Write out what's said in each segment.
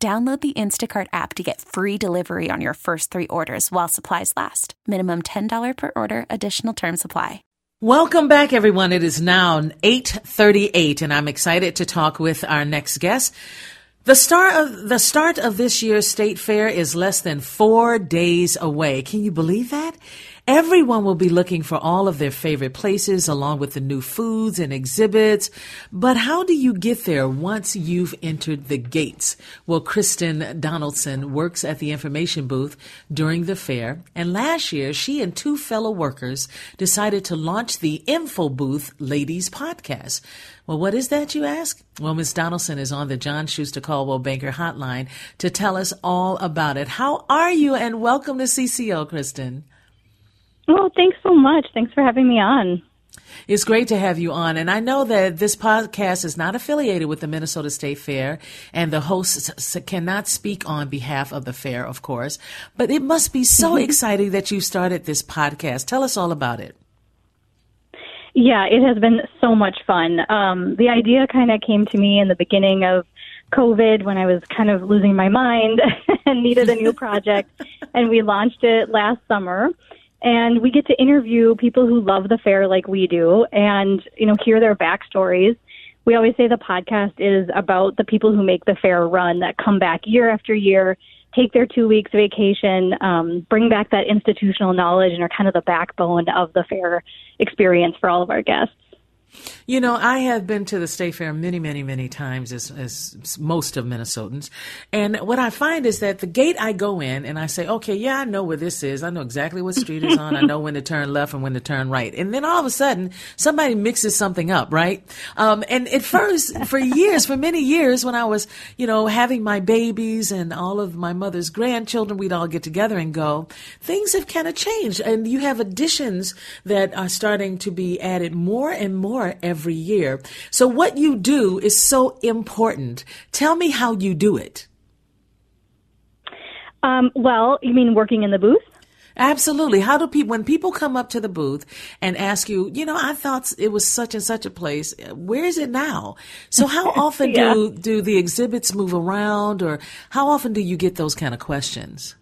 Download the Instacart app to get free delivery on your first three orders while supplies last. Minimum $10 per order, additional term supply. Welcome back, everyone. It is now 838, and I'm excited to talk with our next guest. The start of the start of this year's state fair is less than four days away. Can you believe that? Everyone will be looking for all of their favorite places along with the new foods and exhibits. But how do you get there once you've entered the gates? Well, Kristen Donaldson works at the information booth during the fair. And last year, she and two fellow workers decided to launch the Info Booth Ladies podcast. Well, what is that, you ask? Well, Ms. Donaldson is on the John Schuster Coldwell Banker hotline to tell us all about it. How are you? And welcome to CCO, Kristen. Well, thanks so much. Thanks for having me on. It's great to have you on. And I know that this podcast is not affiliated with the Minnesota State Fair, and the hosts cannot speak on behalf of the fair, of course. But it must be so mm-hmm. exciting that you started this podcast. Tell us all about it. Yeah, it has been so much fun. Um, the idea kind of came to me in the beginning of COVID when I was kind of losing my mind and needed a new project. and we launched it last summer and we get to interview people who love the fair like we do and you know hear their backstories. We always say the podcast is about the people who make the fair run that come back year after year take their two weeks vacation um, bring back that institutional knowledge and are kind of the backbone of the fair experience for all of our guests you know, I have been to the state fair many, many, many times, as, as most of Minnesotans. And what I find is that the gate I go in and I say, okay, yeah, I know where this is. I know exactly what street is on. I know when to turn left and when to turn right. And then all of a sudden, somebody mixes something up, right? Um, and at first, for years, for many years, when I was, you know, having my babies and all of my mother's grandchildren, we'd all get together and go. Things have kind of changed. And you have additions that are starting to be added more and more every every year. So what you do is so important. Tell me how you do it. Um, well, you mean working in the booth? Absolutely. How do people, when people come up to the booth and ask you, you know, I thought it was such and such a place. Where is it now? So how often yeah. do, do the exhibits move around or how often do you get those kind of questions?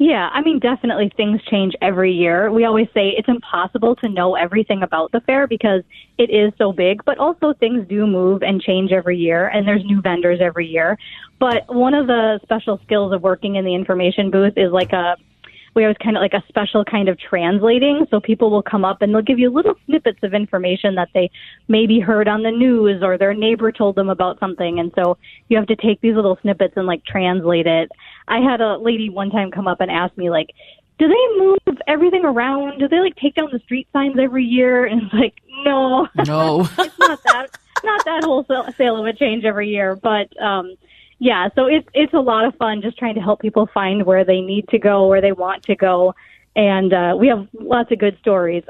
Yeah, I mean, definitely things change every year. We always say it's impossible to know everything about the fair because it is so big, but also things do move and change every year, and there's new vendors every year. But one of the special skills of working in the information booth is like a we always kind of like a special kind of translating. So people will come up and they'll give you little snippets of information that they maybe heard on the news or their neighbor told them about something. And so you have to take these little snippets and like translate it. I had a lady one time come up and ask me like, do they move everything around? Do they like take down the street signs every year? And it's like, no, no, it's not that, not that wholesale sale of a change every year, but, um, yeah, so it's it's a lot of fun just trying to help people find where they need to go, where they want to go, and uh, we have lots of good stories.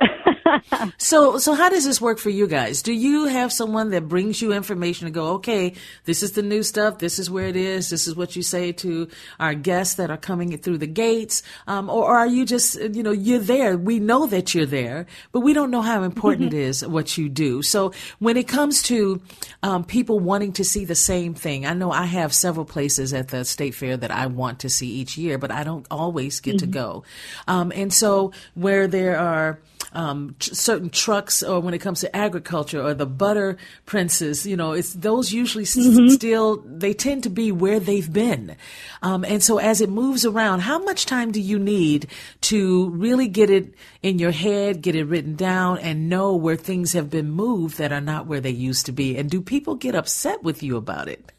so, so how does this work for you guys? Do you have someone that brings you information to go, okay, this is the new stuff, this is where it is, this is what you say to our guests that are coming through the gates, um, or, or, are you just, you know, you're there, we know that you're there, but we don't know how important mm-hmm. it is what you do. So, when it comes to um, people wanting to see the same thing, I know I have several places at the state fair that I want to see each year, but I don't always get mm-hmm. to go. Um, and so where there are um, tr- certain trucks, or when it comes to agriculture, or the butter princes, you know, it's those usually mm-hmm. s- still they tend to be where they've been. Um, and so as it moves around, how much time do you need to really get it in your head, get it written down, and know where things have been moved that are not where they used to be? And do people get upset with you about it?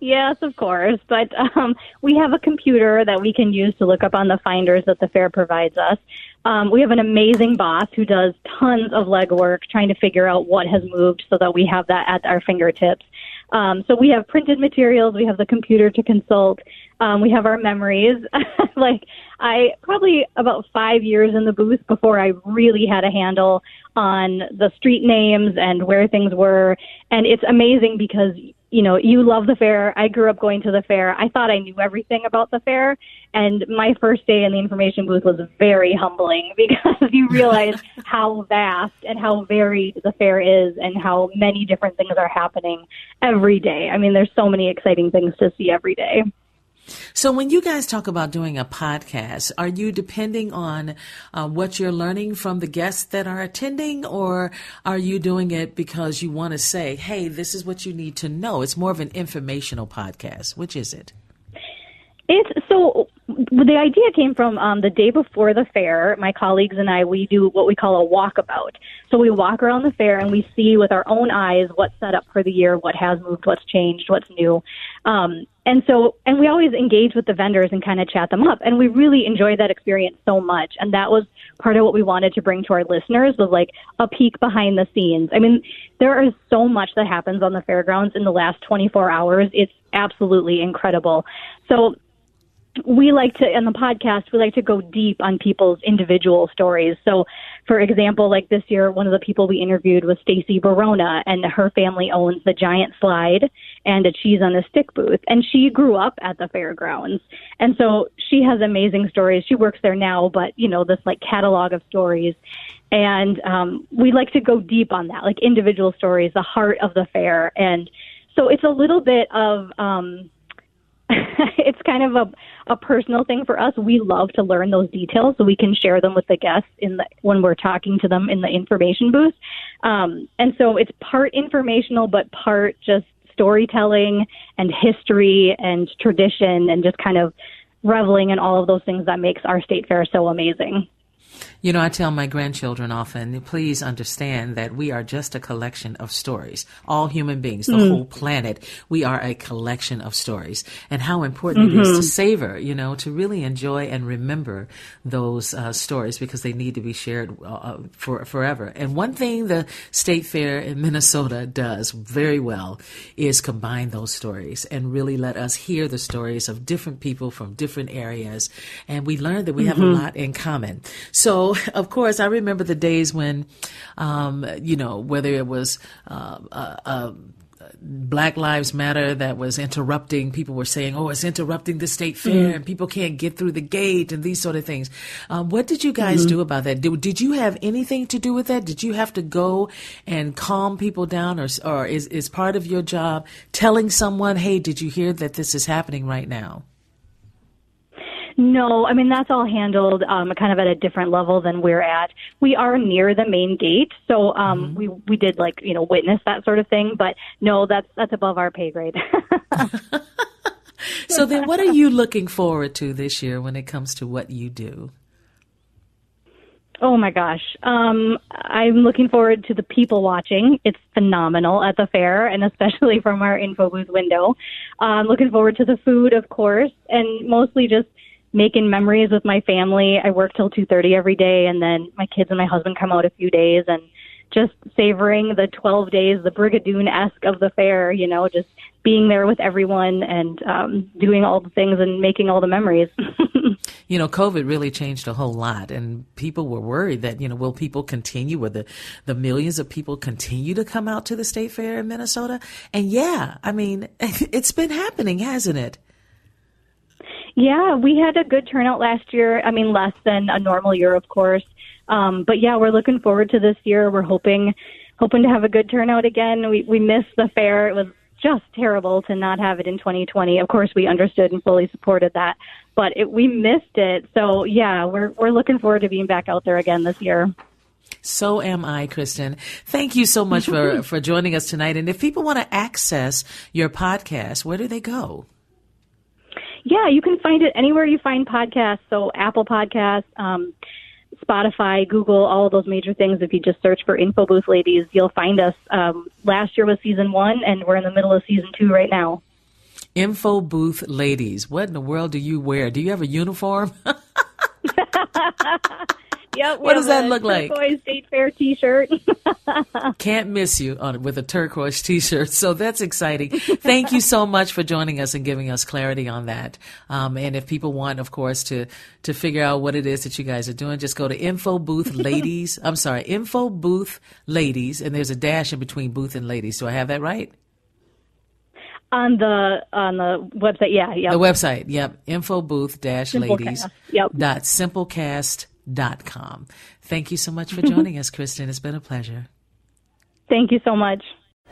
Yes, of course. But um, we have a computer that we can use to look up on the finders that the fair provides us. Um, we have an amazing boss who does tons of legwork trying to figure out what has moved so that we have that at our fingertips. Um, so we have printed materials, we have the computer to consult, um, we have our memories. like I probably about five years in the booth before I really had a handle on the street names and where things were, and it's amazing because you know, you love the fair. I grew up going to the fair. I thought I knew everything about the fair. And my first day in the information booth was very humbling because you realize how vast and how varied the fair is and how many different things are happening every day. I mean, there's so many exciting things to see every day. So, when you guys talk about doing a podcast, are you depending on uh, what you're learning from the guests that are attending, or are you doing it because you want to say, hey, this is what you need to know? It's more of an informational podcast. Which is it? It's so the idea came from um, the day before the fair. My colleagues and I, we do what we call a walkabout. So we walk around the fair and we see with our own eyes what's set up for the year, what has moved, what's changed, what's new. Um, and so, and we always engage with the vendors and kind of chat them up. And we really enjoy that experience so much. And that was part of what we wanted to bring to our listeners was like a peek behind the scenes. I mean, there is so much that happens on the fairgrounds in the last 24 hours. It's absolutely incredible. So we like to in the podcast we like to go deep on people's individual stories. So for example like this year one of the people we interviewed was stacy barona and her family owns the giant slide and a cheese on a stick booth. And she grew up at the fairgrounds. And so she has amazing stories. She works there now but you know this like catalog of stories. And um we like to go deep on that like individual stories the heart of the fair. And so it's a little bit of um it's kind of a, a personal thing for us. We love to learn those details so we can share them with the guests in the, when we're talking to them in the information booth. Um, and so it's part informational, but part just storytelling and history and tradition and just kind of reveling in all of those things that makes our state fair so amazing. You know, I tell my grandchildren often, please understand that we are just a collection of stories. All human beings, the mm. whole planet, we are a collection of stories. And how important mm-hmm. it is to mm-hmm. savor, you know, to really enjoy and remember those uh, stories because they need to be shared uh, uh, for forever. And one thing the State Fair in Minnesota does very well is combine those stories and really let us hear the stories of different people from different areas. And we learn that we mm-hmm. have a mm-hmm. lot in common. So of course, I remember the days when, um, you know, whether it was uh, uh, uh, Black Lives Matter that was interrupting. People were saying, "Oh, it's interrupting the state fair, mm-hmm. and people can't get through the gate," and these sort of things. Um, what did you guys mm-hmm. do about that? Did, did you have anything to do with that? Did you have to go and calm people down, or or is is part of your job telling someone, "Hey, did you hear that this is happening right now"? No, I mean that's all handled um, kind of at a different level than we're at. We are near the main gate, so um, mm-hmm. we we did like you know witness that sort of thing, but no, that's that's above our pay grade. so then, what are you looking forward to this year when it comes to what you do? Oh my gosh. Um, I'm looking forward to the people watching. It's phenomenal at the fair and especially from our info booth window. I'm looking forward to the food, of course, and mostly just making memories with my family. I work till 2:30 every day and then my kids and my husband come out a few days and just savoring the 12 days, the Brigadoon-esque of the fair, you know, just being there with everyone and um, doing all the things and making all the memories. you know, COVID really changed a whole lot, and people were worried that you know, will people continue? Will the the millions of people continue to come out to the state fair in Minnesota? And yeah, I mean, it's been happening, hasn't it? Yeah, we had a good turnout last year. I mean, less than a normal year, of course. Um, but yeah, we're looking forward to this year. We're hoping hoping to have a good turnout again. We we missed the fair. It was just terrible to not have it in 2020. Of course, we understood and fully supported that, but it, we missed it. So yeah, we're we're looking forward to being back out there again this year. So am I, Kristen. Thank you so much for, for joining us tonight. And if people want to access your podcast, where do they go? Yeah, you can find it anywhere you find podcasts. So Apple Podcasts, um, Spotify, Google, all of those major things. If you just search for Info Booth Ladies, you'll find us. Um, last year was season one, and we're in the middle of season two right now. Info Booth Ladies. What in the world do you wear? Do you have a uniform? Yep. What does that look like? Turquoise State Fair T-shirt. Can't miss you on with a turquoise T-shirt. So that's exciting. Thank you so much for joining us and giving us clarity on that. Um, and if people want, of course, to to figure out what it is that you guys are doing, just go to Info Booth Ladies. I'm sorry, Info Booth Ladies, and there's a dash in between booth and ladies. Do I have that right? on the on the website, yeah, yeah. The website, yep. Info booth dash ladies Yep. dot simplecast com. Thank you so much for joining us, Kristen. It's been a pleasure. Thank you so much.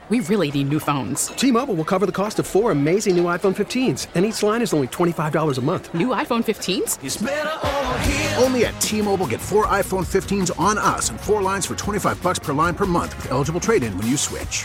We really need new phones. T-Mobile will cover the cost of four amazing new iPhone 15s, and each line is only $25 a month. New iPhone 15s? Only at T-Mobile get four iPhone 15s on us and four lines for 25 bucks per line per month with eligible trade-in when you switch.